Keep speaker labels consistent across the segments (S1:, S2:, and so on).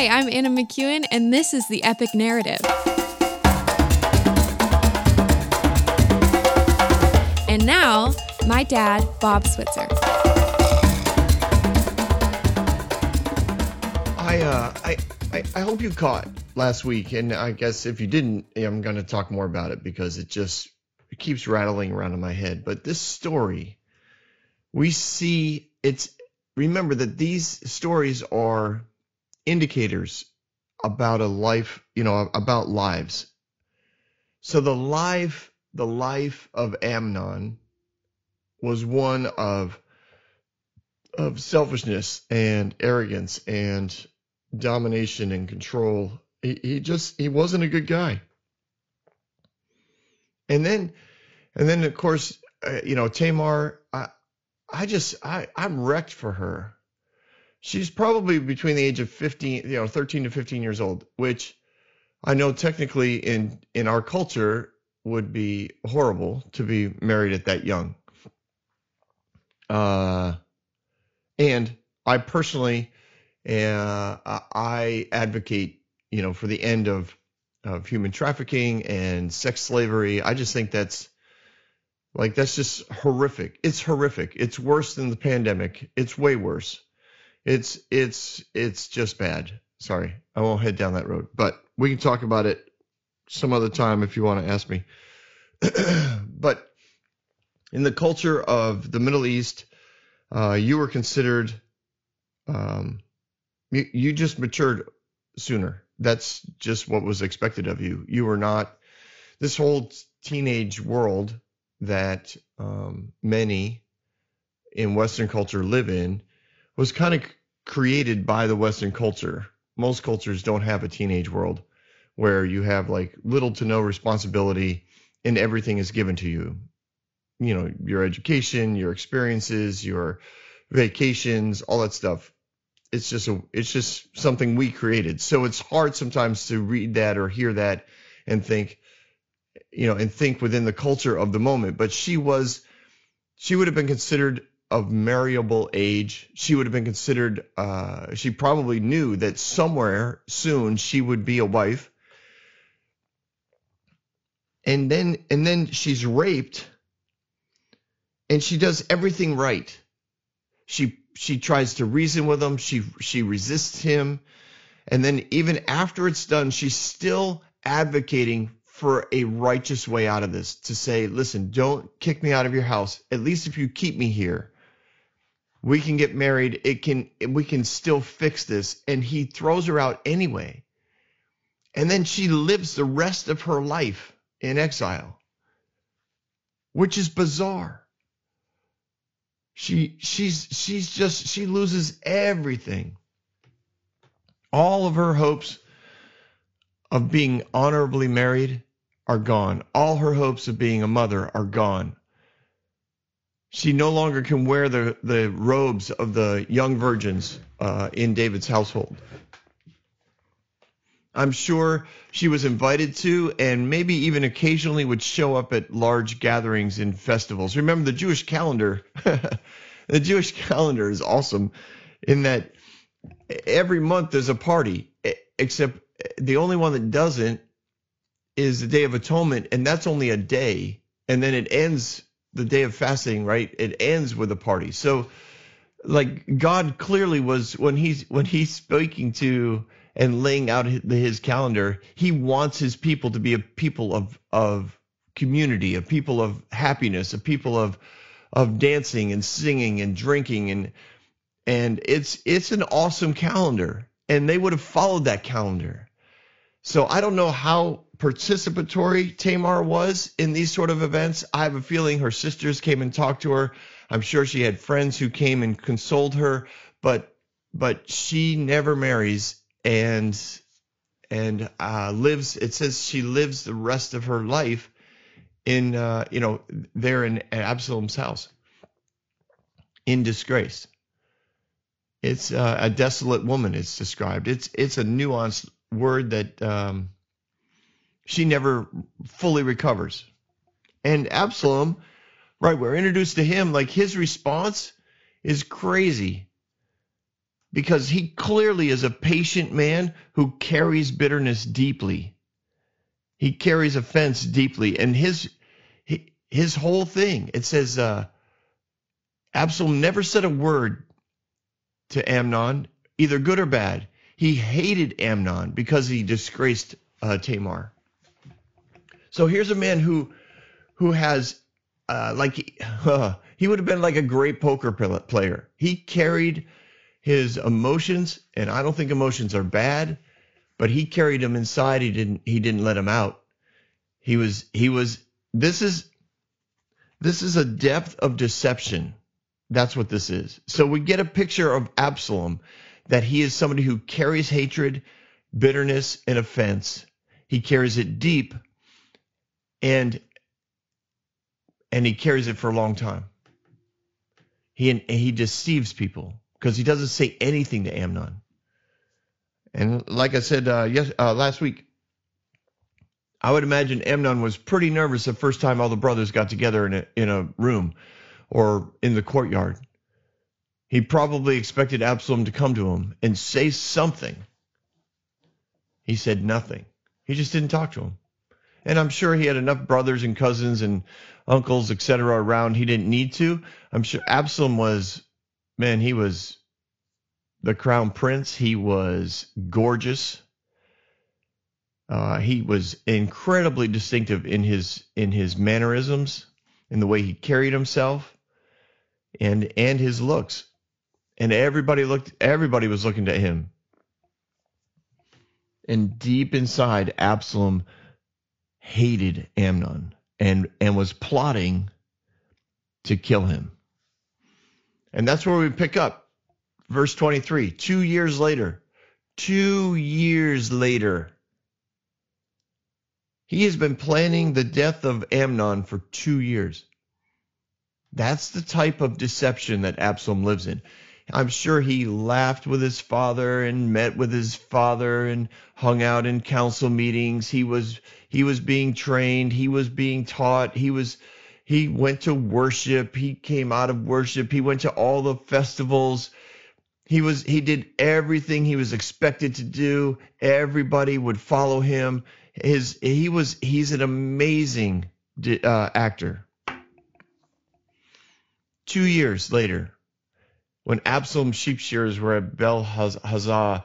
S1: Hi, I'm Anna McEwen, and this is the Epic Narrative. And now, my dad, Bob Switzer.
S2: I, uh, I, I, I hope you caught last week, and I guess if you didn't, I'm going to talk more about it because it just it keeps rattling around in my head. But this story, we see it's remember that these stories are indicators about a life, you know, about lives. So the life, the life of Amnon was one of of selfishness and arrogance and domination and control. He, he just he wasn't a good guy. And then and then of course, uh, you know, Tamar, I I just I I'm wrecked for her she's probably between the age of 15, you know, 13 to 15 years old, which I know technically in in our culture would be horrible to be married at that young. Uh, and I personally, uh, I advocate, you know, for the end of of human trafficking and sex slavery. I just think that's like that's just horrific. It's horrific. It's worse than the pandemic. It's way worse. It's it's it's just bad. Sorry, I won't head down that road, but we can talk about it some other time if you want to ask me. but in the culture of the Middle East, uh, you were considered, um, you, you just matured sooner. That's just what was expected of you. You were not this whole teenage world that um, many in Western culture live in was kind of created by the Western culture. Most cultures don't have a teenage world where you have like little to no responsibility and everything is given to you. You know, your education, your experiences, your vacations, all that stuff. It's just a it's just something we created. So it's hard sometimes to read that or hear that and think, you know, and think within the culture of the moment. But she was she would have been considered of marriable age. She would have been considered, uh, she probably knew that somewhere soon she would be a wife. And then, and then she's raped and she does everything right. She, she tries to reason with him. She, she resists him. And then even after it's done, she's still advocating for a righteous way out of this to say, listen, don't kick me out of your house. At least if you keep me here, we can get married it can we can still fix this. And he throws her out anyway. And then she lives the rest of her life in exile which is bizarre. She she's she's just she loses everything. All of her hopes of being honorably married are gone. All her hopes of being a mother are gone she no longer can wear the, the robes of the young virgins uh, in David's household. I'm sure she was invited to and maybe even occasionally would show up at large gatherings and festivals. Remember the Jewish calendar? the Jewish calendar is awesome in that every month there's a party, except the only one that doesn't is the Day of Atonement, and that's only a day. And then it ends the day of fasting, right? It ends with a party. So like God clearly was when he's when he's speaking to and laying out his calendar, he wants his people to be a people of of community, a people of happiness, a people of of dancing and singing and drinking and and it's it's an awesome calendar and they would have followed that calendar. So I don't know how participatory Tamar was in these sort of events. I have a feeling her sisters came and talked to her. I'm sure she had friends who came and consoled her, but but she never marries and and uh, lives. It says she lives the rest of her life in uh, you know there in Absalom's house in disgrace. It's uh, a desolate woman. It's described. It's it's a nuanced word that um, she never fully recovers. And Absalom, right, we're introduced to him, like his response is crazy. because he clearly is a patient man who carries bitterness deeply. He carries offense deeply, and his his whole thing it says uh, Absalom never said a word to Amnon, either good or bad. He hated Amnon because he disgraced uh, Tamar. So here's a man who who has uh, like uh, he would have been like a great poker player. He carried his emotions, and I don't think emotions are bad, but he carried them inside. He didn't he didn't let them out. He was he was this is this is a depth of deception. That's what this is. So we get a picture of Absalom that he is somebody who carries hatred, bitterness, and offense. He carries it deep and and he carries it for a long time. He he deceives people because he doesn't say anything to Amnon. And like I said uh, yes, uh, last week, I would imagine Amnon was pretty nervous the first time all the brothers got together in a in a room or in the courtyard. He probably expected Absalom to come to him and say something. He said nothing. He just didn't talk to him. And I'm sure he had enough brothers and cousins and uncles, etc., around. He didn't need to. I'm sure Absalom was, man, he was the crown prince. He was gorgeous. Uh, he was incredibly distinctive in his in his mannerisms, in the way he carried himself, and and his looks. And everybody looked. Everybody was looking at him. And deep inside, Absalom hated Amnon and and was plotting to kill him. And that's where we pick up verse 23. 2 years later, 2 years later, he has been planning the death of Amnon for 2 years. That's the type of deception that Absalom lives in. I'm sure he laughed with his father and met with his father and hung out in council meetings. He was he was being trained, he was being taught, he was he went to worship, he came out of worship, he went to all the festivals. He was he did everything he was expected to do. Everybody would follow him. His he was he's an amazing uh, actor. 2 years later, when Absalom's sheep shearers were at Bel Hazah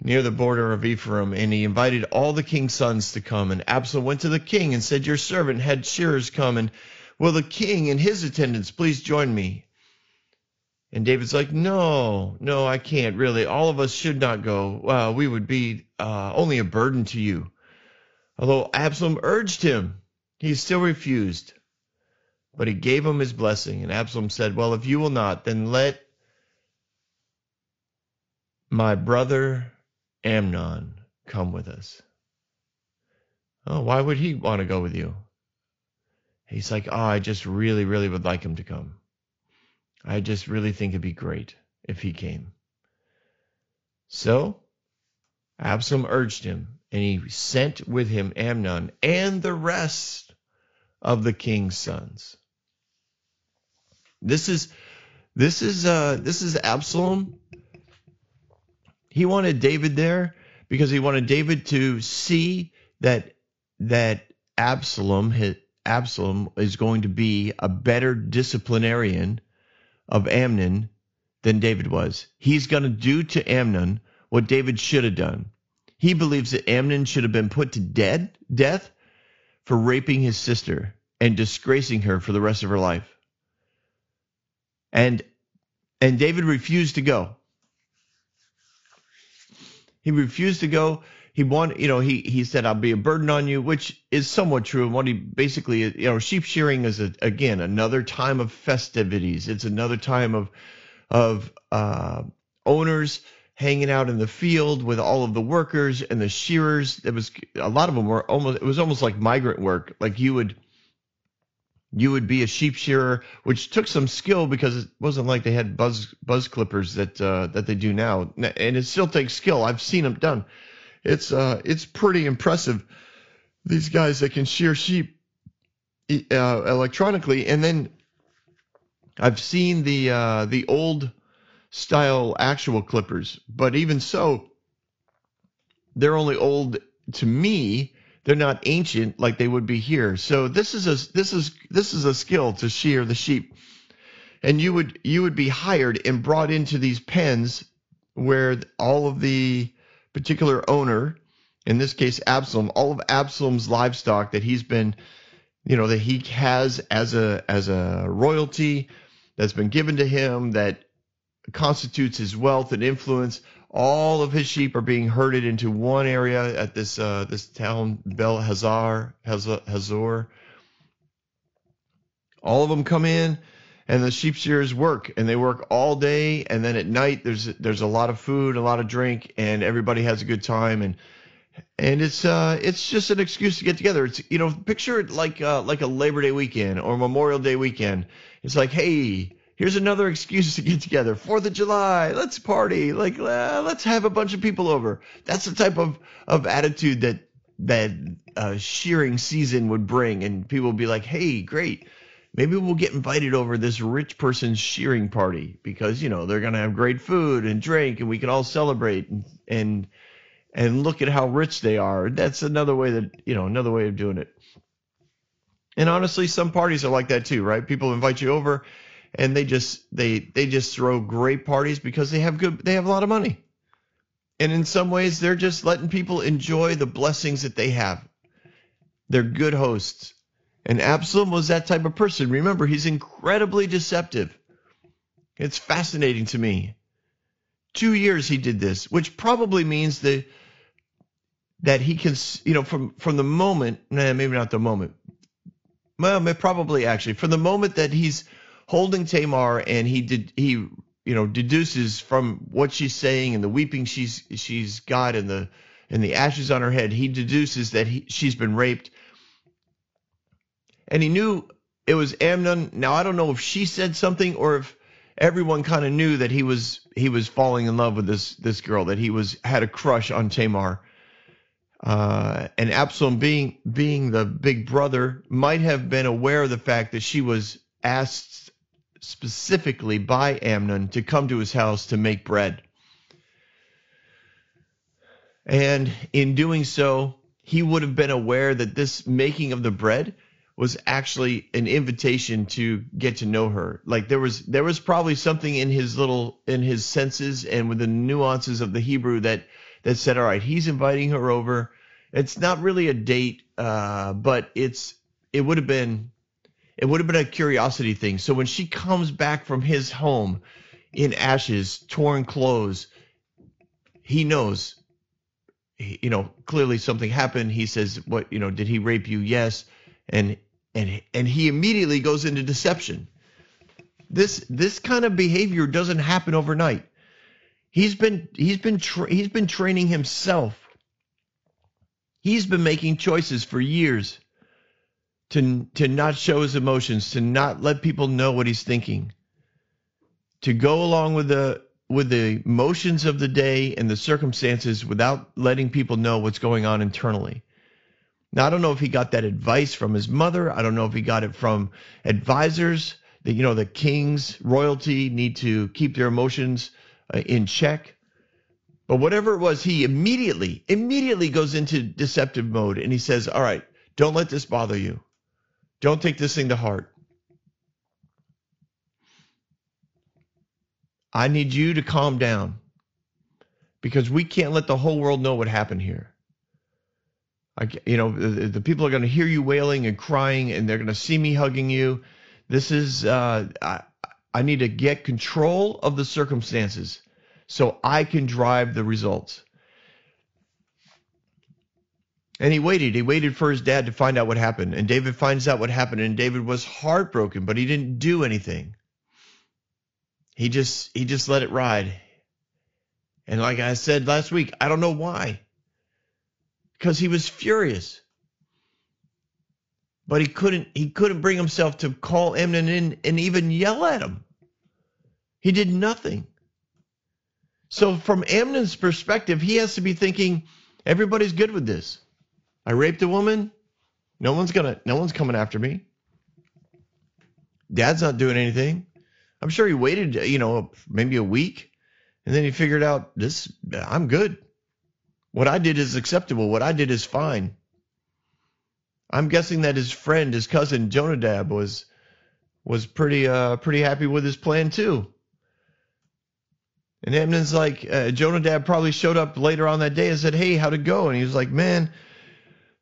S2: near the border of Ephraim, and he invited all the king's sons to come. And Absalom went to the king and said, Your servant had shearers come, and will the king and his attendants please join me? And David's like, No, no, I can't really. All of us should not go. Uh, we would be uh, only a burden to you. Although Absalom urged him, he still refused. But he gave him his blessing. And Absalom said, Well, if you will not, then let my brother Amnon come with us. Oh, why would he want to go with you? He's like, oh, I just really, really would like him to come. I just really think it'd be great if he came. So Absalom urged him, and he sent with him Amnon and the rest of the king's sons. This is this is uh this is Absalom he wanted David there because he wanted David to see that that Absalom Absalom is going to be a better disciplinarian of Amnon than David was. He's going to do to Amnon what David should have done. He believes that Amnon should have been put to dead death for raping his sister and disgracing her for the rest of her life. And and David refused to go. He refused to go. He wanted, you know, he he said, "I'll be a burden on you," which is somewhat true. And what he basically, you know, sheep shearing is a, again another time of festivities. It's another time of of uh, owners hanging out in the field with all of the workers and the shearers. It was a lot of them were almost. It was almost like migrant work. Like you would you would be a sheep shearer, which took some skill because it wasn't like they had buzz buzz clippers that uh, that they do now, and it still takes skill. I've seen them done. It's uh, it's pretty impressive. These guys that can shear sheep uh, electronically, and then I've seen the uh, the old style actual clippers. But even so, they're only old to me. They're not ancient like they would be here. So this is a this is this is a skill to shear the sheep. And you would you would be hired and brought into these pens where all of the particular owner, in this case Absalom, all of Absalom's livestock that he's been, you know, that he has as a as a royalty that's been given to him that constitutes his wealth and influence. All of his sheep are being herded into one area at this uh, this town Bel Hazar Hazor. All of them come in, and the sheep shearers work, and they work all day, and then at night there's there's a lot of food, a lot of drink, and everybody has a good time, and and it's uh it's just an excuse to get together. It's you know picture it like uh, like a Labor Day weekend or Memorial Day weekend. It's like hey here's another excuse to get together. Fourth of July, let's party. Like, uh, let's have a bunch of people over. That's the type of, of attitude that that uh, shearing season would bring, and people would be like, "Hey, great, maybe we'll get invited over this rich person's shearing party because you know they're gonna have great food and drink, and we can all celebrate and and and look at how rich they are." That's another way that you know another way of doing it. And honestly, some parties are like that too, right? People invite you over and they just they they just throw great parties because they have good they have a lot of money. And in some ways they're just letting people enjoy the blessings that they have. They're good hosts. And Absalom was that type of person. Remember, he's incredibly deceptive. It's fascinating to me. Two years he did this, which probably means that that he can, you know, from from the moment, nah, maybe not the moment. Well, probably actually, from the moment that he's holding Tamar, and he did he you know deduces from what she's saying and the weeping she's she's got and the and the ashes on her head, he deduces that he, she's been raped, and he knew it was Amnon. Now I don't know if she said something or if everyone kind of knew that he was he was falling in love with this this girl that he was had a crush on Tamar. Uh, and Absalom, being being the big brother, might have been aware of the fact that she was asked specifically by Amnon to come to his house to make bread. And in doing so, he would have been aware that this making of the bread was actually an invitation to get to know her. Like there was there was probably something in his little in his senses and with the nuances of the Hebrew that that said, all right, he's inviting her over. It's not really a date, uh, but it's it would have been it would have been a curiosity thing. So when she comes back from his home in ashes, torn clothes, he knows, you know, clearly something happened. He says, "What, you know, did he rape you?" Yes, and and and he immediately goes into deception. This this kind of behavior doesn't happen overnight. He's been he's been tra- he's been training himself. He's been making choices for years to to not show his emotions, to not let people know what he's thinking, to go along with the with the motions of the day and the circumstances without letting people know what's going on internally. Now I don't know if he got that advice from his mother. I don't know if he got it from advisors. That you know the kings, royalty need to keep their emotions uh, in check. But whatever it was, he immediately immediately goes into deceptive mode and he says, "All right, don't let this bother you. Don't take this thing to heart. I need you to calm down because we can't let the whole world know what happened here. I, you know, the, the people are going to hear you wailing and crying, and they're going to see me hugging you. This is, uh, I, I need to get control of the circumstances so I can drive the results. And he waited. He waited for his dad to find out what happened. And David finds out what happened. And David was heartbroken, but he didn't do anything. He just he just let it ride. And like I said last week, I don't know why. Because he was furious. But he couldn't he couldn't bring himself to call Amnon in and even yell at him. He did nothing. So from Amnon's perspective, he has to be thinking, everybody's good with this. I raped a woman. No one's gonna. No one's coming after me. Dad's not doing anything. I'm sure he waited, you know, maybe a week, and then he figured out this. I'm good. What I did is acceptable. What I did is fine. I'm guessing that his friend, his cousin Jonadab, was was pretty uh pretty happy with his plan too. And Amnon's like, uh, Jonadab probably showed up later on that day and said, "Hey, how'd it go?" And he was like, "Man,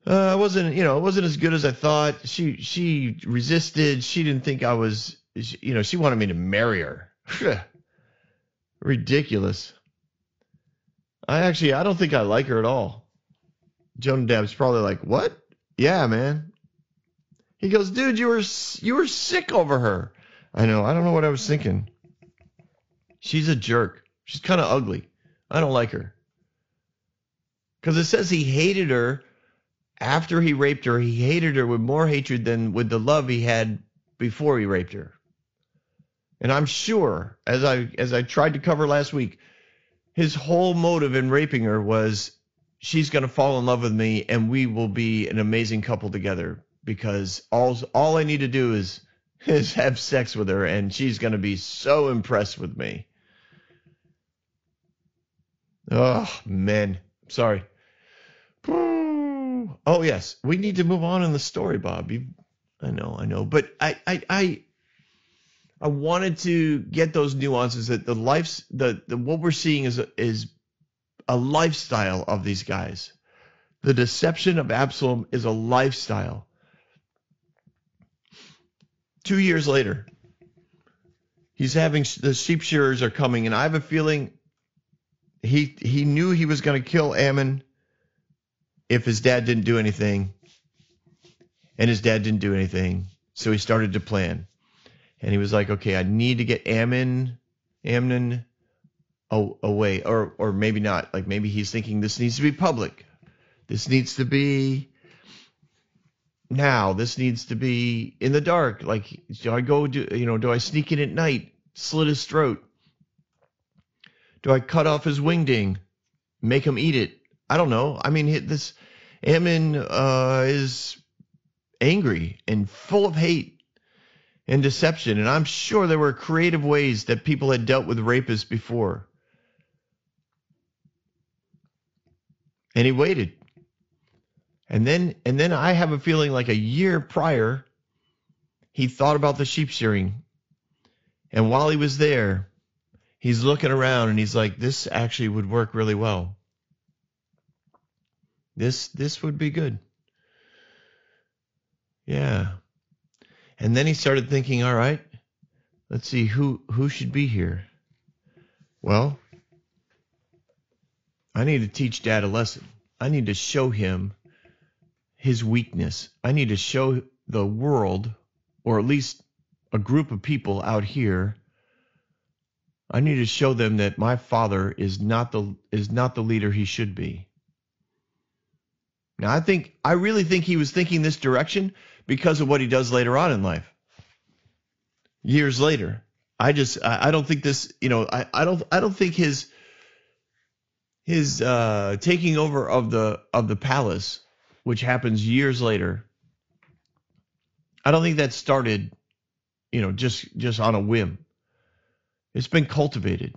S2: uh, it wasn't, you know, it wasn't as good as I thought. She she resisted. She didn't think I was, you know, she wanted me to marry her. Ridiculous. I actually, I don't think I like her at all. Jonadab's probably like, what? Yeah, man. He goes, dude, you were you were sick over her. I know. I don't know what I was thinking. She's a jerk. She's kind of ugly. I don't like her. Because it says he hated her after he raped her. He hated her with more hatred than with the love he had before he raped her. And I'm sure, as I as I tried to cover last week, his whole motive in raping her was she's going to fall in love with me and we will be an amazing couple together because all all I need to do is is have sex with her and she's going to be so impressed with me. Oh, men. Sorry. Oh, yes. We need to move on in the story, Bob. You, I know, I know. But I, I, I, I wanted to get those nuances that the life's the, the what we're seeing is is a lifestyle of these guys. The deception of Absalom is a lifestyle. Two years later, he's having the sheep shearers are coming, and I have a feeling he he knew he was going to kill Ammon if his dad didn't do anything, and his dad didn't do anything, so he started to plan, and he was like, okay, I need to get Ammon, Amnon away, or or maybe not. Like maybe he's thinking this needs to be public, this needs to be now, this needs to be in the dark. Like, do I go do you know? Do I sneak in at night, slit his throat? Do I cut off his wingding, make him eat it? I don't know. I mean, this Ammon uh, is angry and full of hate and deception, and I'm sure there were creative ways that people had dealt with rapists before. And he waited. And then and then I have a feeling like a year prior, he thought about the sheep shearing. And while he was there, he's looking around and he's like, this actually would work really well. This this would be good. Yeah. And then he started thinking, all right, let's see who who should be here. Well, I need to teach dad a lesson. I need to show him his weakness. I need to show the world, or at least a group of people out here, I need to show them that my father is not the is not the leader he should be. Now I think I really think he was thinking this direction because of what he does later on in life. Years later. I just I, I don't think this, you know, I, I don't I don't think his his uh taking over of the of the palace, which happens years later, I don't think that started, you know, just just on a whim. It's been cultivated,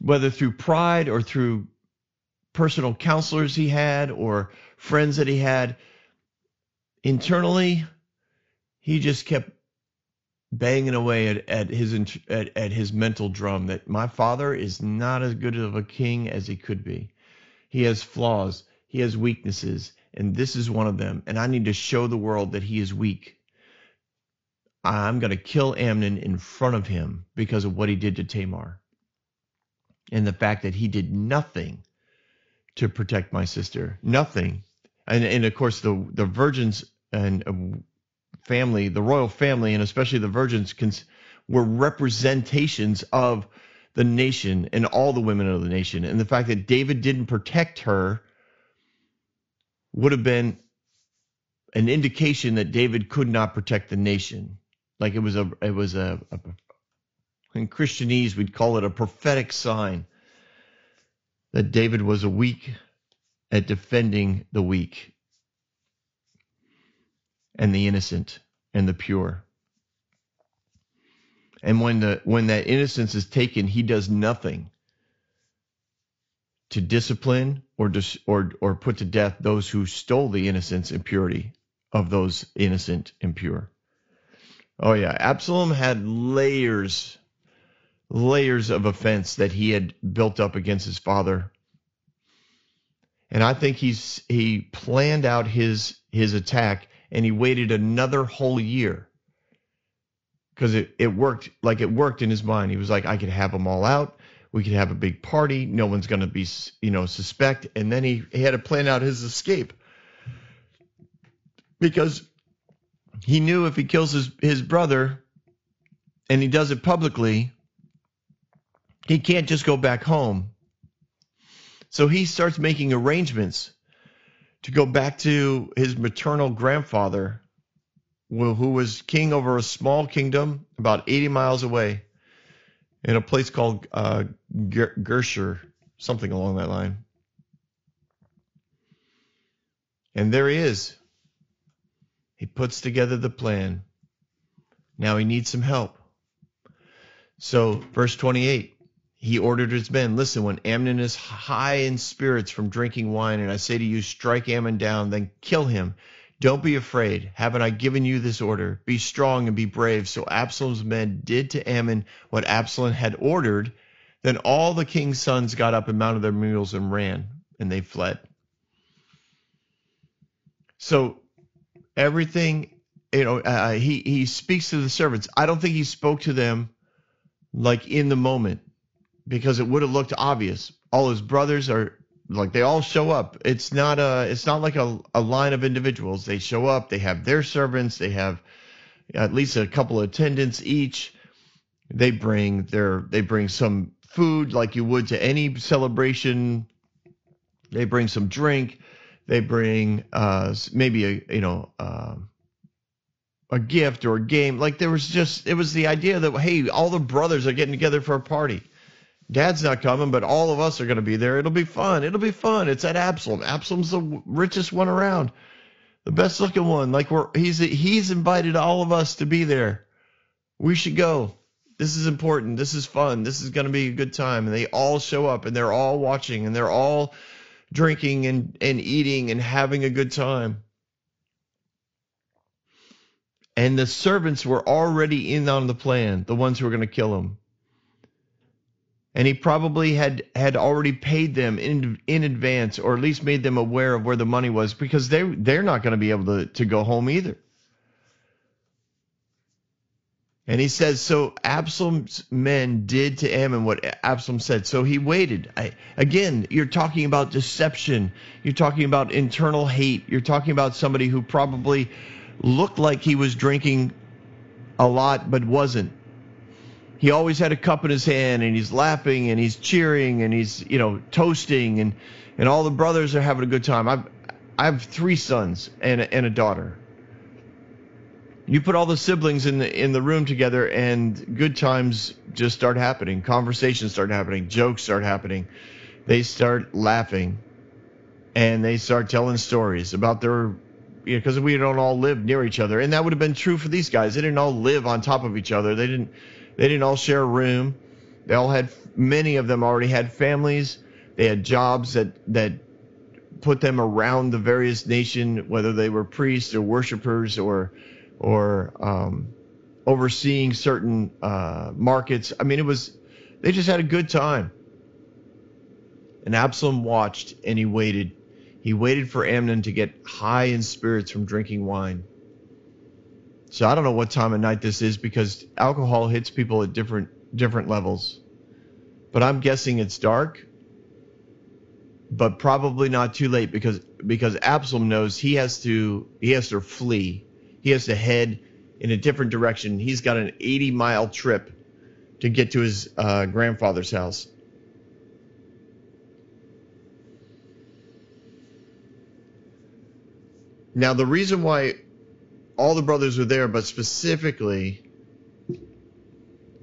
S2: whether through pride or through personal counselors he had or friends that he had. Internally, he just kept banging away at, at his at, at his mental drum that my father is not as good of a king as he could be. He has flaws, he has weaknesses, and this is one of them. And I need to show the world that he is weak. I'm going to kill Amnon in front of him because of what he did to Tamar. And the fact that he did nothing to protect my sister. Nothing. And, and of course, the, the virgins and um, family, the royal family, and especially the virgins, cons- were representations of the nation and all the women of the nation. And the fact that David didn't protect her would have been an indication that David could not protect the nation. Like it was a it was a, a in Christianese we'd call it a prophetic sign that David was a weak at defending the weak and the innocent and the pure. And when the when that innocence is taken, he does nothing to discipline or dis, or or put to death those who stole the innocence and purity of those innocent and pure. Oh yeah, Absalom had layers layers of offense that he had built up against his father. And I think he's he planned out his his attack and he waited another whole year because it, it worked like it worked in his mind. He was like, I could have them all out. We could have a big party. No one's going to be, you know, suspect. And then he, he had to plan out his escape because he knew if he kills his, his brother and he does it publicly, he can't just go back home. So he starts making arrangements to go back to his maternal grandfather, who was king over a small kingdom about 80 miles away in a place called uh, Gersher, something along that line. And there he is. He puts together the plan. Now he needs some help. So, verse 28 he ordered his men, Listen, when Amnon is high in spirits from drinking wine, and I say to you, strike Ammon down, then kill him. Don't be afraid. Haven't I given you this order? Be strong and be brave. So Absalom's men did to Ammon what Absalom had ordered. Then all the king's sons got up and mounted their mules and ran, and they fled. So everything, you know, uh, he he speaks to the servants. I don't think he spoke to them like in the moment because it would have looked obvious. All his brothers are like they all show up. It's not a it's not like a, a line of individuals. They show up, they have their servants, they have at least a couple of attendants each. They bring their they bring some food like you would to any celebration. They bring some drink. They bring uh, maybe a you know uh, a gift or a game. Like there was just it was the idea that hey, all the brothers are getting together for a party. Dad's not coming, but all of us are going to be there. It'll be fun. It'll be fun. It's at Absalom. Absalom's the richest one around, the best looking one. Like we're he's he's invited all of us to be there. We should go. This is important. This is fun. This is going to be a good time. And they all show up and they're all watching and they're all drinking and, and eating and having a good time. And the servants were already in on the plan, the ones who were going to kill him and he probably had had already paid them in in advance or at least made them aware of where the money was because they they're not going to be able to to go home either. And he says so absalom's men did to ammon what absalom said. So he waited. I, again you're talking about deception. You're talking about internal hate. You're talking about somebody who probably looked like he was drinking a lot but wasn't he always had a cup in his hand and he's laughing and he's cheering and he's you know toasting and and all the brothers are having a good time. I've I have three sons and a, and a daughter. You put all the siblings in the in the room together and good times just start happening. Conversations start happening. Jokes start happening. They start laughing and they start telling stories about their you know, because we don't all live near each other. And that would have been true for these guys. They didn't all live on top of each other. They didn't they didn't all share a room. They all had many of them already had families. They had jobs that that put them around the various nation, whether they were priests or worshipers or or um, overseeing certain uh, markets. I mean, it was they just had a good time. And Absalom watched and he waited. He waited for Amnon to get high in spirits from drinking wine. So I don't know what time of night this is because alcohol hits people at different different levels. But I'm guessing it's dark. But probably not too late because because Absalom knows he has to he has to flee. He has to head in a different direction. He's got an 80 mile trip to get to his uh, grandfather's house. Now the reason why all the brothers were there, but specifically,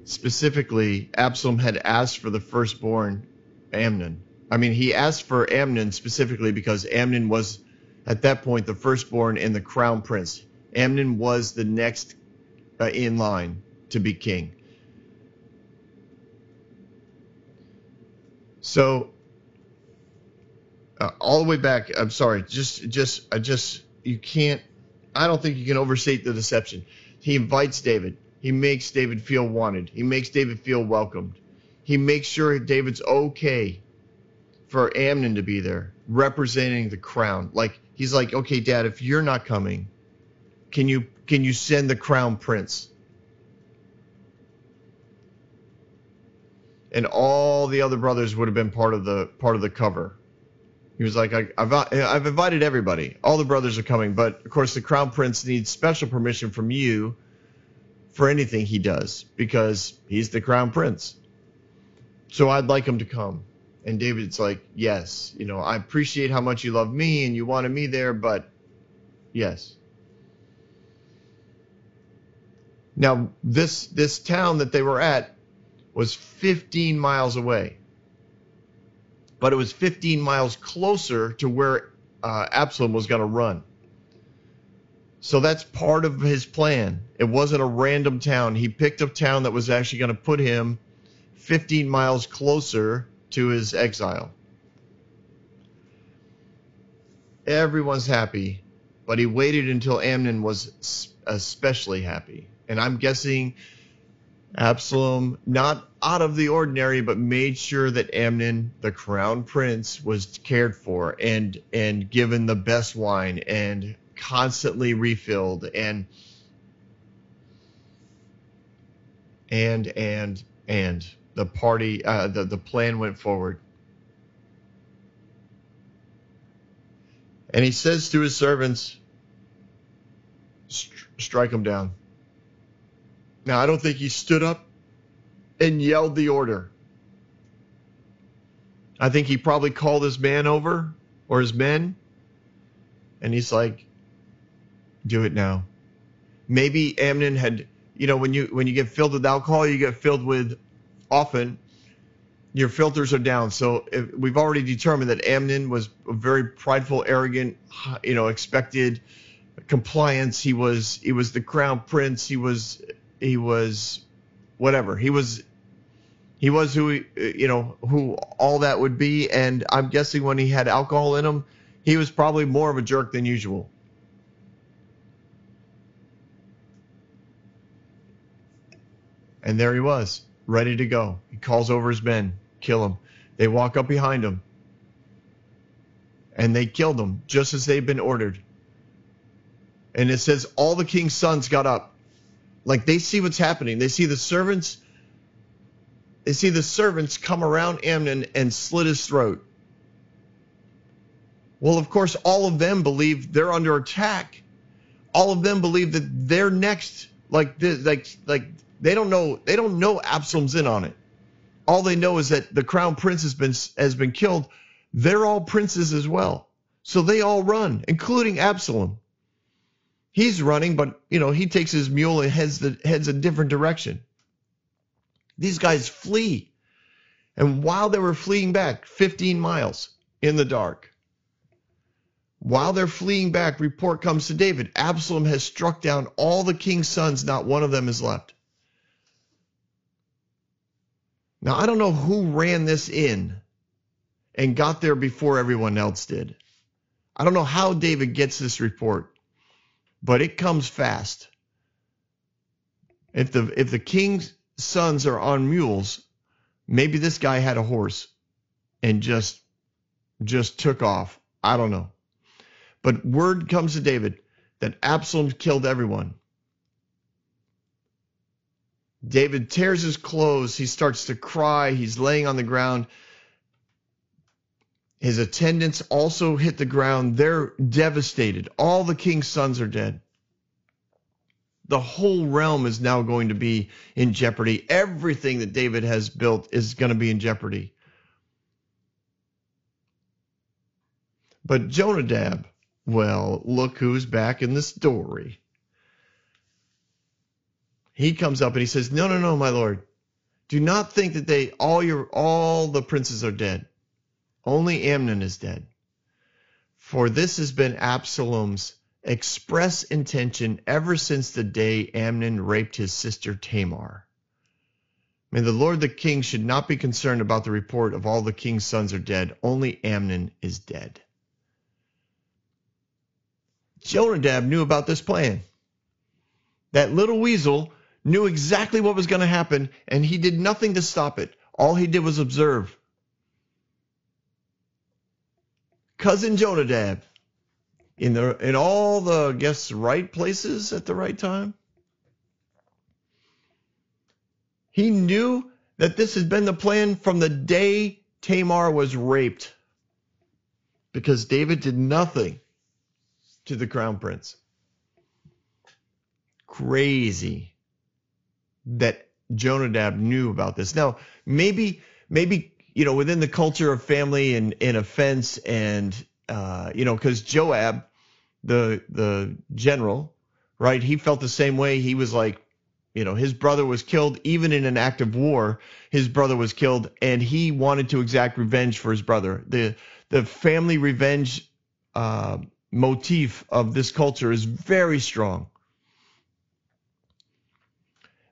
S2: specifically, Absalom had asked for the firstborn, Amnon. I mean, he asked for Amnon specifically because Amnon was, at that point, the firstborn and the crown prince. Amnon was the next uh, in line to be king. So, uh, all the way back. I'm sorry. Just, just, I just, you can't I don't think you can overstate the deception. He invites David. He makes David feel wanted. He makes David feel welcomed. He makes sure David's okay for Amnon to be there, representing the crown. Like he's like, okay, Dad, if you're not coming, can you can you send the crown prince? And all the other brothers would have been part of the part of the cover. He was like, I, have I've invited everybody. All the brothers are coming, but of course the crown prince needs special permission from you for anything he does because he's the crown prince. So I'd like him to come. And David's like, yes, you know, I appreciate how much you love me and you wanted me there, but yes. Now, this this town that they were at was 15 miles away but it was 15 miles closer to where uh, Absalom was going to run. So that's part of his plan. It wasn't a random town. He picked a town that was actually going to put him 15 miles closer to his exile. Everyone's happy, but he waited until Amnon was especially happy. And I'm guessing Absalom, not out of the ordinary, but made sure that Amnon, the crown prince, was cared for and and given the best wine and constantly refilled and and and and the party uh, the the plan went forward. And he says to his servants, strike him down. Now, I don't think he stood up and yelled the order. I think he probably called his man over or his men, and he's like, "Do it now." Maybe Amnon had, you know, when you when you get filled with alcohol, you get filled with often your filters are down. So if, we've already determined that Amnon was a very prideful, arrogant, you know, expected compliance. He was he was the crown prince. He was he was whatever. He was he was who he, you know who all that would be and I'm guessing when he had alcohol in him, he was probably more of a jerk than usual. And there he was, ready to go. He calls over his men, kill him. They walk up behind him. And they killed him just as they'd been ordered. And it says all the king's sons got up like they see what's happening. They see the servants. They see the servants come around Amnon and slit his throat. Well, of course, all of them believe they're under attack. All of them believe that they're next. Like, like, like they don't know. They don't know Absalom's in on it. All they know is that the crown prince has been has been killed. They're all princes as well, so they all run, including Absalom. He's running, but you know, he takes his mule and heads the heads a different direction. These guys flee. And while they were fleeing back 15 miles in the dark, while they're fleeing back, report comes to David. Absalom has struck down all the king's sons, not one of them is left. Now, I don't know who ran this in and got there before everyone else did. I don't know how David gets this report but it comes fast. If the if the king's sons are on mules, maybe this guy had a horse and just just took off. I don't know. But word comes to David that Absalom killed everyone. David tears his clothes. He starts to cry. He's laying on the ground. His attendants also hit the ground. They're devastated. All the king's sons are dead. The whole realm is now going to be in jeopardy. Everything that David has built is going to be in jeopardy. But Jonadab, well, look who's back in the story. He comes up and he says, "No, no, no, my lord. Do not think that they all your all the princes are dead. Only Amnon is dead. For this has been Absalom's express intention ever since the day Amnon raped his sister Tamar. May the Lord the king should not be concerned about the report of all the king's sons are dead. Only Amnon is dead. Jonadab knew about this plan. That little weasel knew exactly what was going to happen, and he did nothing to stop it. All he did was observe. Cousin Jonadab, in the in all the I guess right places at the right time. He knew that this had been the plan from the day Tamar was raped because David did nothing to the crown prince. Crazy that Jonadab knew about this. Now, maybe, maybe, you know, within the culture of family and, and offense and, uh, you know, because Joab, the, the general, right, he felt the same way. He was like, you know, his brother was killed even in an act of war. His brother was killed, and he wanted to exact revenge for his brother. the The family revenge uh, motif of this culture is very strong,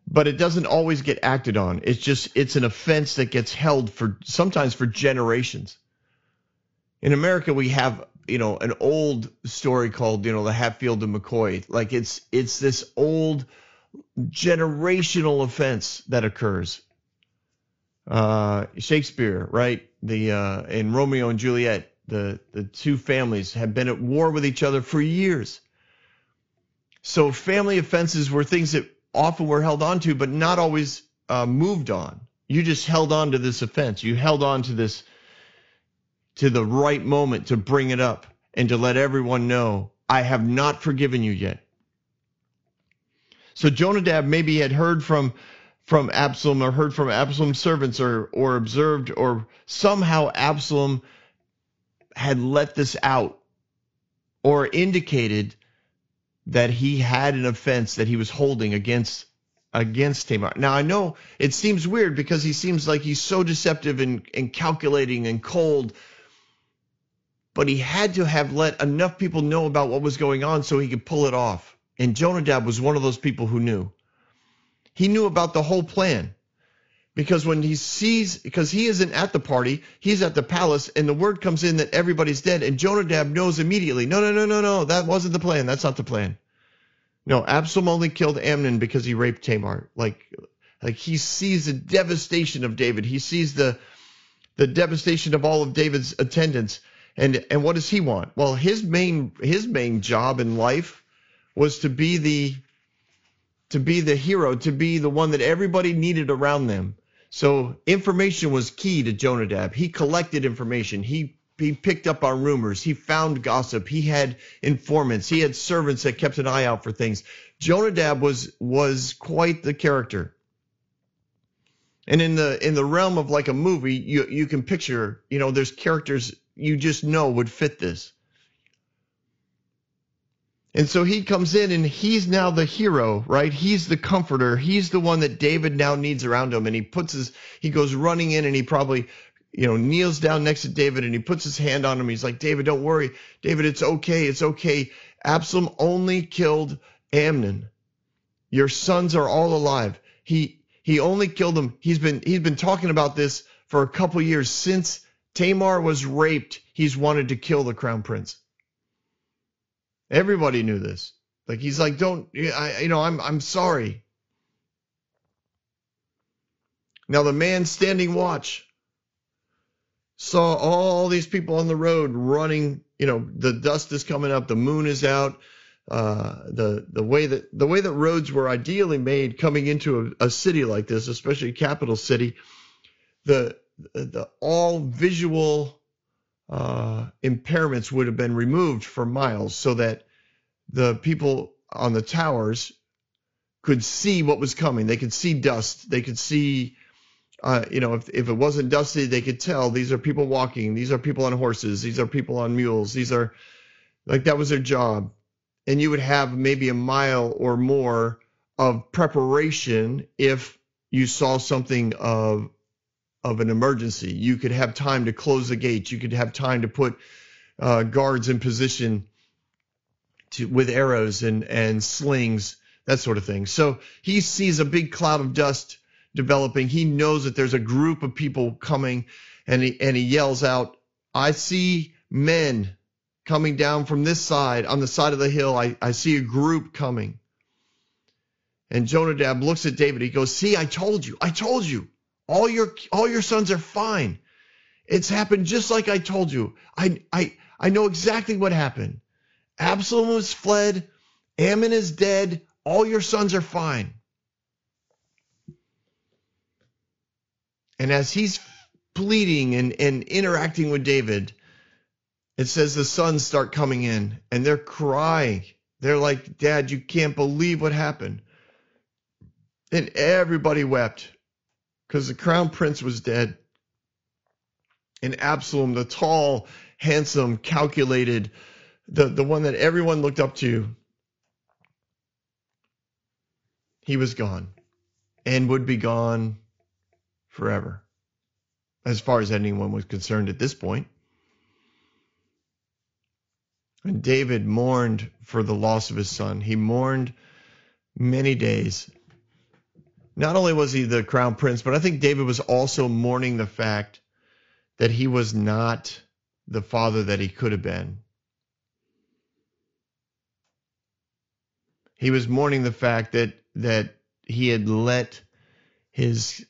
S2: but it doesn't always get acted on. It's just it's an offense that gets held for sometimes for generations. In America, we have you know an old story called you know the Hatfield and McCoy. Like it's it's this old generational offense that occurs. Uh, Shakespeare, right? The uh, in Romeo and Juliet, the the two families have been at war with each other for years. So family offenses were things that often were held on to, but not always uh, moved on. You just held on to this offense. You held on to this to the right moment to bring it up and to let everyone know I have not forgiven you yet. So Jonadab maybe had heard from from Absalom or heard from Absalom's servants or or observed or somehow Absalom had let this out or indicated that he had an offense that he was holding against against Tamar. Now I know it seems weird because he seems like he's so deceptive and, and calculating and cold, but he had to have let enough people know about what was going on so he could pull it off. And Jonadab was one of those people who knew. He knew about the whole plan. Because when he sees, because he isn't at the party, he's at the palace, and the word comes in that everybody's dead, and Jonadab knows immediately, no, no, no, no, no, that wasn't the plan. That's not the plan. No, Absalom only killed Amnon because he raped Tamar. Like, like he sees the devastation of David. He sees the, the devastation of all of David's attendants. And, and what does he want? Well, his main, his main job in life was to be the to be the hero, to be the one that everybody needed around them. So information was key to Jonadab. He collected information. He he picked up on rumors. He found gossip. He had informants. He had servants that kept an eye out for things. Jonadab was was quite the character. And in the in the realm of like a movie, you you can picture, you know, there's characters you just know would fit this. And so he comes in and he's now the hero, right? He's the comforter. He's the one that David now needs around him. And he puts his, he goes running in and he probably, you know, kneels down next to David and he puts his hand on him. He's like, David, don't worry. David, it's okay. It's okay. Absalom only killed Amnon. Your sons are all alive. He, he only killed them. He's been, he's been talking about this for a couple years since Tamar was raped. He's wanted to kill the crown prince. Everybody knew this. Like he's like, don't I you know, I'm I'm sorry. Now the man standing watch saw all these people on the road running, you know, the dust is coming up, the moon is out. Uh, the the way that the way that roads were ideally made coming into a, a city like this, especially a capital city, the the all visual uh, impairments would have been removed for miles so that the people on the towers could see what was coming. They could see dust. They could see, uh, you know, if, if it wasn't dusty, they could tell these are people walking. These are people on horses. These are people on mules. These are like that was their job. And you would have maybe a mile or more of preparation if you saw something of of an emergency. You could have time to close the gates. You could have time to put uh, guards in position to, with arrows and, and slings, that sort of thing. So he sees a big cloud of dust developing. He knows that there's a group of people coming and he, and he yells out, I see men coming down from this side on the side of the hill. I, I see a group coming. And Jonadab looks at David. He goes, see, I told you, I told you, all your, all your sons are fine. It's happened just like I told you. I, I, I know exactly what happened. Absalom has fled. Amnon is dead. All your sons are fine. And as he's pleading and, and interacting with David, it says the sons start coming in and they're crying. They're like, Dad, you can't believe what happened. And everybody wept because the crown prince was dead. And Absalom, the tall, handsome, calculated, the, the one that everyone looked up to, he was gone and would be gone forever, as far as anyone was concerned at this point. And David mourned for the loss of his son. He mourned many days. Not only was he the crown prince, but I think David was also mourning the fact that he was not the father that he could have been. He was mourning the fact that that he had let his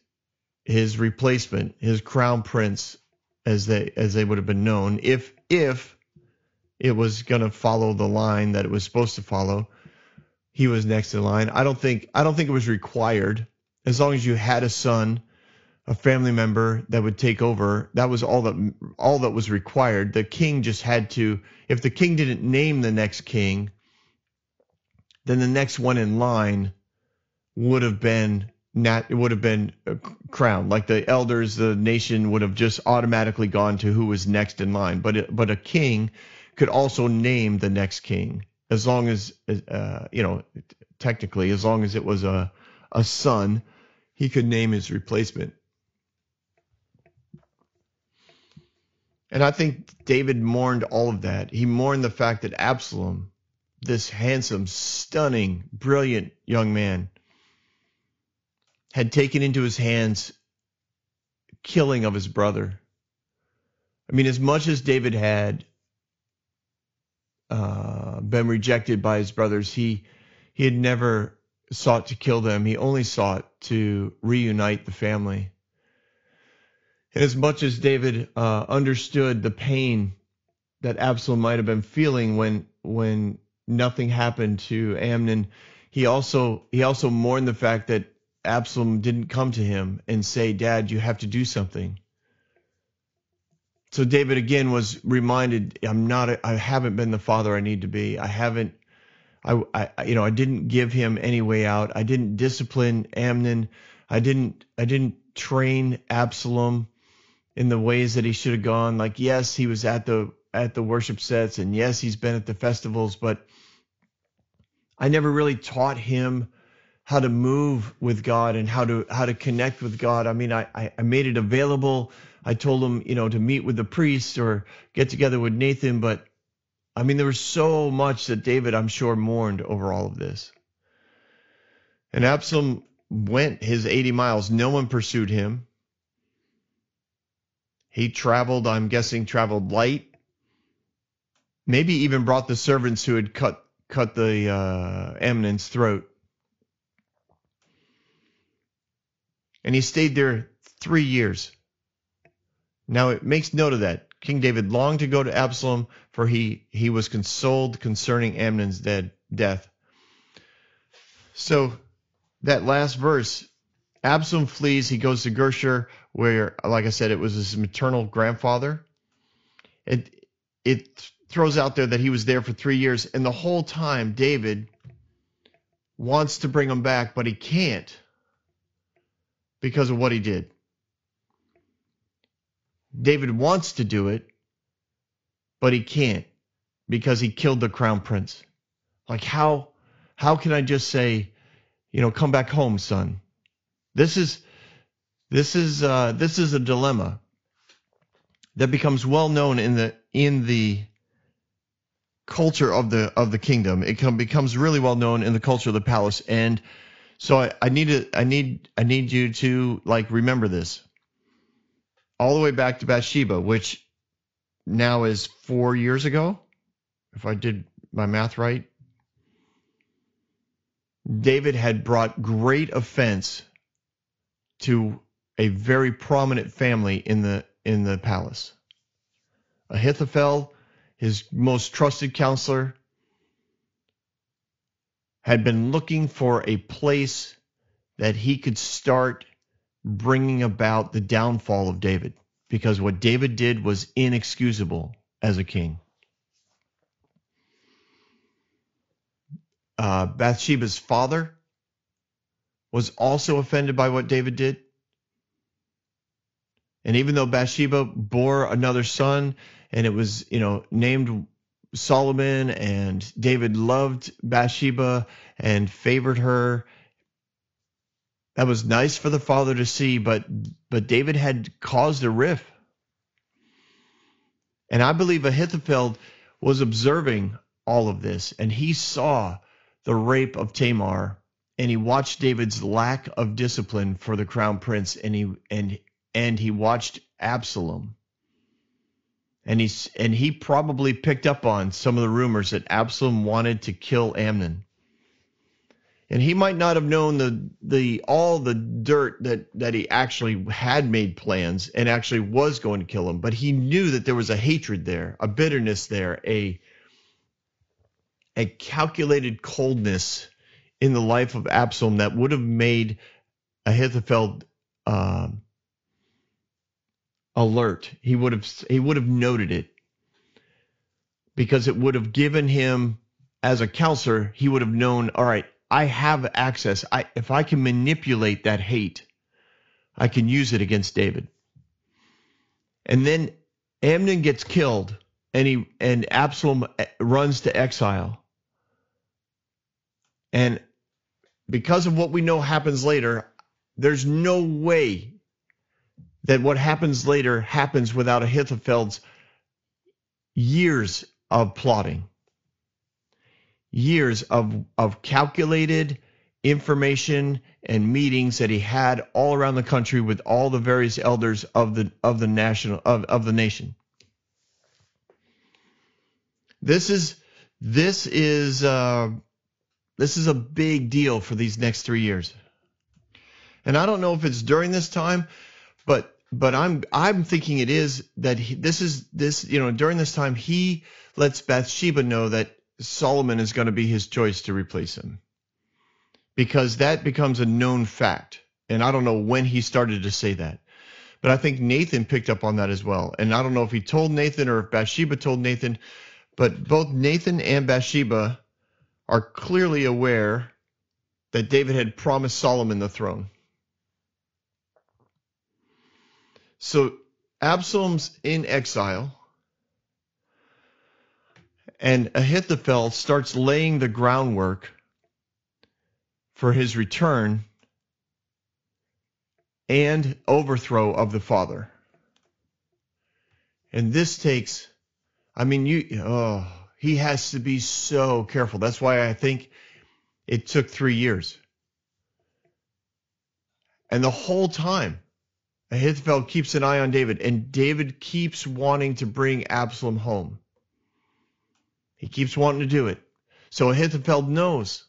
S2: his replacement, his crown prince, as they as they would have been known, if if it was going to follow the line that it was supposed to follow, he was next in line. I don't think I don't think it was required. As long as you had a son, a family member that would take over, that was all that all that was required. The king just had to. If the king didn't name the next king, then the next one in line would have been nat it would have been crowned like the elders the nation would have just automatically gone to who was next in line but it, but a king could also name the next king as long as uh, you know technically as long as it was a a son he could name his replacement and i think david mourned all of that he mourned the fact that absalom this handsome stunning brilliant young man had taken into his hands killing of his brother. I mean, as much as David had uh, been rejected by his brothers, he he had never sought to kill them. He only sought to reunite the family. And as much as David uh, understood the pain that Absalom might have been feeling when when nothing happened to Amnon, he also he also mourned the fact that Absalom didn't come to him and say, Dad, you have to do something. So David again was reminded, I'm not, a, I haven't been the father I need to be. I haven't, I, I, you know, I didn't give him any way out. I didn't discipline Amnon. I didn't, I didn't train Absalom in the ways that he should have gone. Like, yes, he was at the, at the worship sets and yes, he's been at the festivals, but I never really taught him how to move with God and how to how to connect with God. I mean, I I made it available. I told him, you know, to meet with the priest or get together with Nathan, but I mean, there was so much that David, I'm sure, mourned over all of this. And Absalom went his 80 miles. No one pursued him. He traveled, I'm guessing, traveled light. Maybe even brought the servants who had cut cut the uh, Amnon's throat. and he stayed there three years. Now it makes note of that. King David longed to go to Absalom, for he, he was consoled concerning Amnon's dead, death. So that last verse, Absalom flees. He goes to Geshur, where, like I said, it was his maternal grandfather. It it throws out there that he was there for three years, and the whole time David wants to bring him back, but he can't because of what he did. David wants to do it, but he can't because he killed the crown prince. Like how how can I just say, you know, come back home, son? This is this is uh, this is a dilemma that becomes well known in the in the culture of the of the kingdom. It becomes really well known in the culture of the palace, and So I, I need to I need I need you to like remember this. All the way back to Bathsheba, which now is four years ago, if I did my math right. David had brought great offense to a very prominent family in the in the palace. Ahithophel, his most trusted counselor, had been looking for a place that he could start bringing about the downfall of David because what David did was inexcusable as a king. Uh, Bathsheba's father was also offended by what David did. And even though Bathsheba bore another son and it was, you know, named Solomon and David loved Bathsheba and favored her. That was nice for the father to see, but but David had caused a rift. And I believe Ahithophel was observing all of this and he saw the rape of Tamar and he watched David's lack of discipline for the crown prince and he and and he watched Absalom and he's and he probably picked up on some of the rumors that Absalom wanted to kill Amnon. And he might not have known the the all the dirt that that he actually had made plans and actually was going to kill him, but he knew that there was a hatred there, a bitterness there, a a calculated coldness in the life of Absalom that would have made Ahithophel um, alert. He would have he would have noted it because it would have given him as a counselor, he would have known, all right, I have access. I if I can manipulate that hate, I can use it against David. And then Amnon gets killed and he and Absalom eh, runs to exile. And because of what we know happens later, there's no way that what happens later happens without Ahithophel's years of plotting, years of, of calculated information and meetings that he had all around the country with all the various elders of the of the national of, of the nation. This is this is uh, this is a big deal for these next three years. And I don't know if it's during this time, but but I'm I'm thinking it is that he, this is this you know during this time he lets Bathsheba know that Solomon is going to be his choice to replace him. Because that becomes a known fact and I don't know when he started to say that but I think Nathan picked up on that as well and I don't know if he told Nathan or if Bathsheba told Nathan but both Nathan and Bathsheba are clearly aware that David had promised Solomon the throne. So Absalom's in exile, and Ahithophel starts laying the groundwork for his return and overthrow of the father. And this takes, I mean, you, oh, he has to be so careful. That's why I think it took three years. And the whole time, Ahithophel keeps an eye on David, and David keeps wanting to bring Absalom home. He keeps wanting to do it. So Ahithophel knows,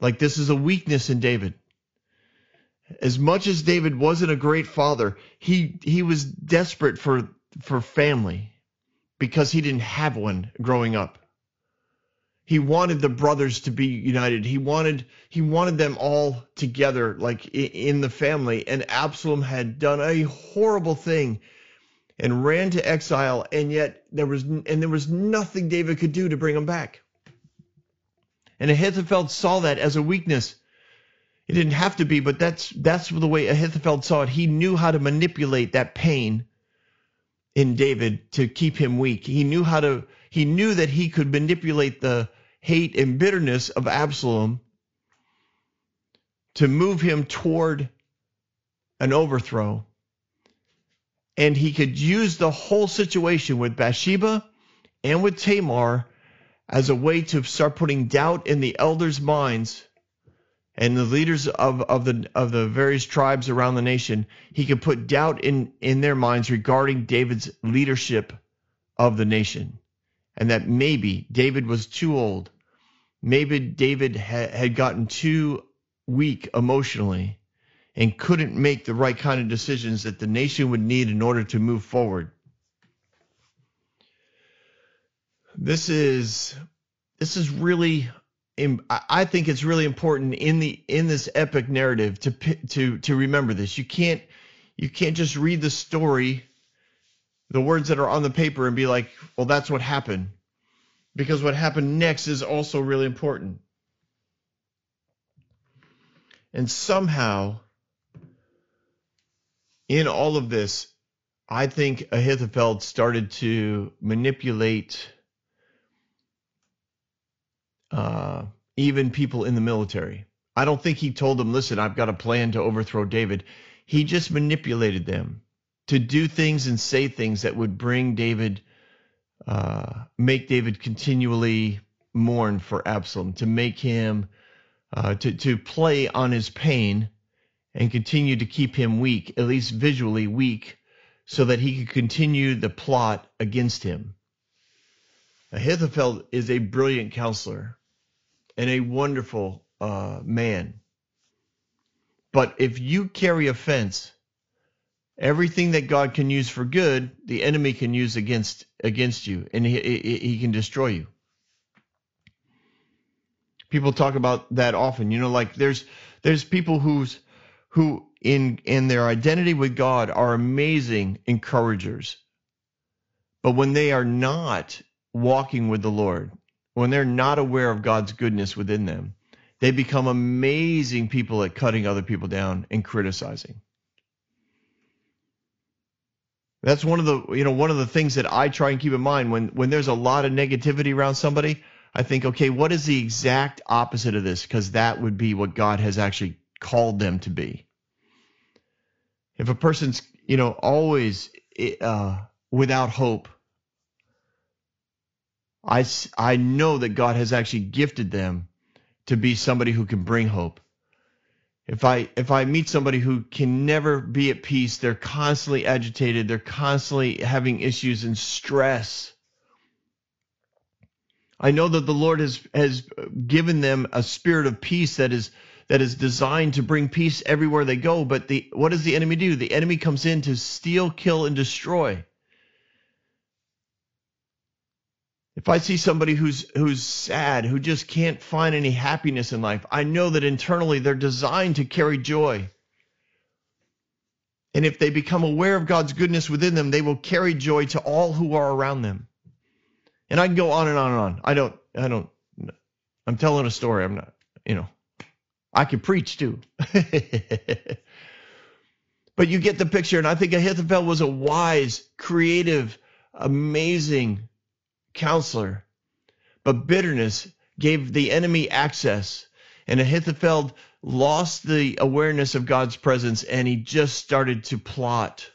S2: like this is a weakness in David. As much as David wasn't a great father, he he was desperate for for family because he didn't have one growing up he wanted the brothers to be united. He wanted he wanted them all together, like in the family. And Absalom had done a horrible thing and ran to exile, and yet there was and there was nothing David could do to bring him back. And Ahithophel saw that as a weakness. It didn't have to be, but that's that's the way Ahithophel saw it. He knew how to manipulate that pain in David to keep him weak. He knew how to he knew that he could manipulate the hate and bitterness of Absalom to move him toward an overthrow. And he could use the whole situation with Bathsheba and with Tamar as a way to start putting doubt in the elders' minds and the leaders of, of the of the various tribes around the nation, he could put doubt in in their minds regarding David's leadership of the nation, and that maybe David was too old, maybe David ha- had gotten too weak emotionally, and couldn't make the right kind of decisions that the nation would need in order to move forward. This is this is really I think it's really important in the in this epic narrative to to to remember this. You can't you can't just read the story, the words that are on the paper, and be like, "Well, that's what happened," because what happened next is also really important. And somehow, in all of this, I think Ahithophel started to manipulate uh, even people in the military. I don't think he told them, listen, I've got a plan to overthrow David. He just manipulated them to do things and say things that would bring David, uh, make David continually mourn for Absalom, to make him, uh, to, to play on his pain and continue to keep him weak, at least visually weak, so that he could continue the plot against him. Ahithophel is a brilliant counselor and a wonderful uh, man. But if you carry offense, everything that God can use for good, the enemy can use against against you, and he, he, he can destroy you. People talk about that often. You know, like there's there's people who's who in in their identity with God are amazing encouragers. But when they are not walking with the Lord, when they're not aware of God's goodness within them, they become amazing people at cutting other people down and criticizing. That's one of the you know one of the things that I try and keep in mind when when there's a lot of negativity around somebody. I think, okay, what is the exact opposite of this? Because that would be what God has actually called them to be. If a person's you know always uh, without hope, I, I know that God has actually gifted them to be somebody who can bring hope. If I if I meet somebody who can never be at peace, they're constantly agitated, they're constantly having issues and stress. I know that the Lord has has given them a spirit of peace that is that is designed to bring peace everywhere they go, but the what does the enemy do? The enemy comes in to steal, kill and destroy. If I see somebody who's who's sad, who just can't find any happiness in life, I know that internally they're designed to carry joy. And if they become aware of God's goodness within them, they will carry joy to all who are around them. And I can go on and on and on. I don't I don't I'm telling a story. I'm not, you know. I can preach too. but you get the picture and I think Ahithophel was a wise, creative, amazing counselor. But bitterness gave the enemy access, and Ahithophel lost the awareness of God's presence, and he just started to plot.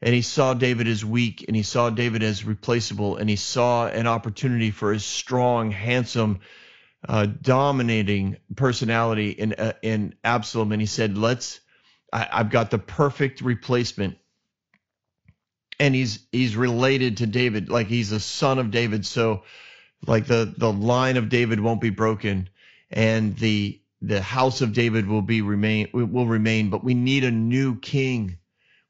S2: And he saw David as weak, and he saw David as replaceable, and he saw an opportunity for his strong, handsome, uh, dominating personality in uh, in Absalom, and he said, "Let's." I, I've got the perfect replacement and he's he's related to David, like he's a son of David. So like the the line of David won't be broken, and the the house of David will be remain will remain. But we need a new king.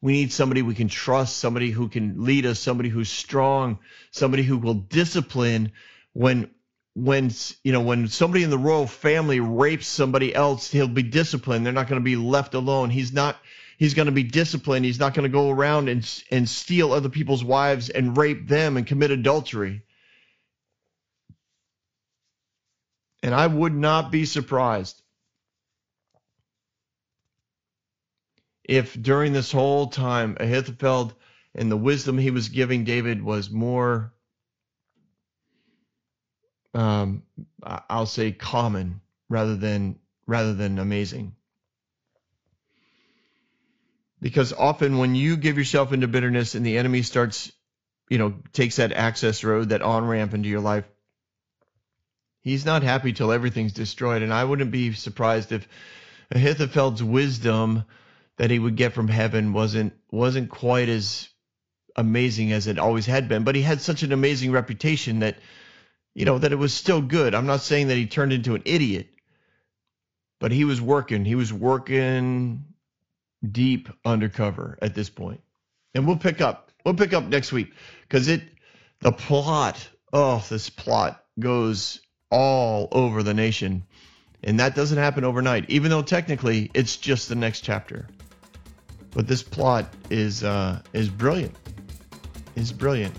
S2: We need somebody we can trust, somebody who can lead us, somebody who's strong, somebody who will discipline when when you know when somebody in the royal family rapes somebody else, he'll be disciplined. They're not going to be left alone. He's not he's going to be disciplined. He's not going to go around and and steal other people's wives and rape them and commit adultery. And I would not be surprised if during this whole time Ahithophel and the wisdom he was giving David was more um, I'll say common rather than rather than amazing. Because often when you give yourself into bitterness and the enemy starts, you know, takes that access road, that on ramp into your life, He's not happy till everything's destroyed. And I wouldn't be surprised if Ahithophel's wisdom that he would get from heaven wasn't wasn't quite as amazing as it always had been. But he had such an amazing reputation that you know that it was still good. I'm not saying that he turned into an idiot, but he was working. He was working deep undercover at this point. And we'll pick up. We'll pick up next week because it the plot. Oh, this plot goes all over the nation. And that doesn't happen overnight, even though technically it's just the next chapter. But this plot is uh, is brilliant. Is brilliant.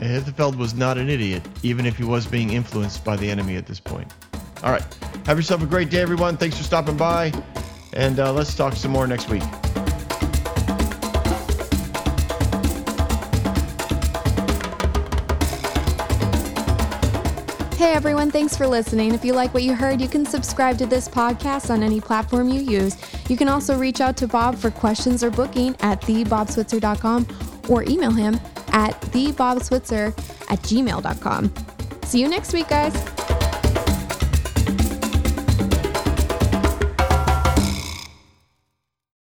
S2: Ahithophel was not an idiot, even if he was being influenced by the enemy at this point. All right. Have yourself a great day, everyone. Thanks for stopping by. And uh, let's talk some more next week.
S1: Hey everyone, thanks for listening. If you like what you heard, you can subscribe to this podcast on any platform you use. You can also reach out to Bob for questions or booking at thebobswitzer.com or email him at thebobswitzer at gmail.com. See you next week, guys.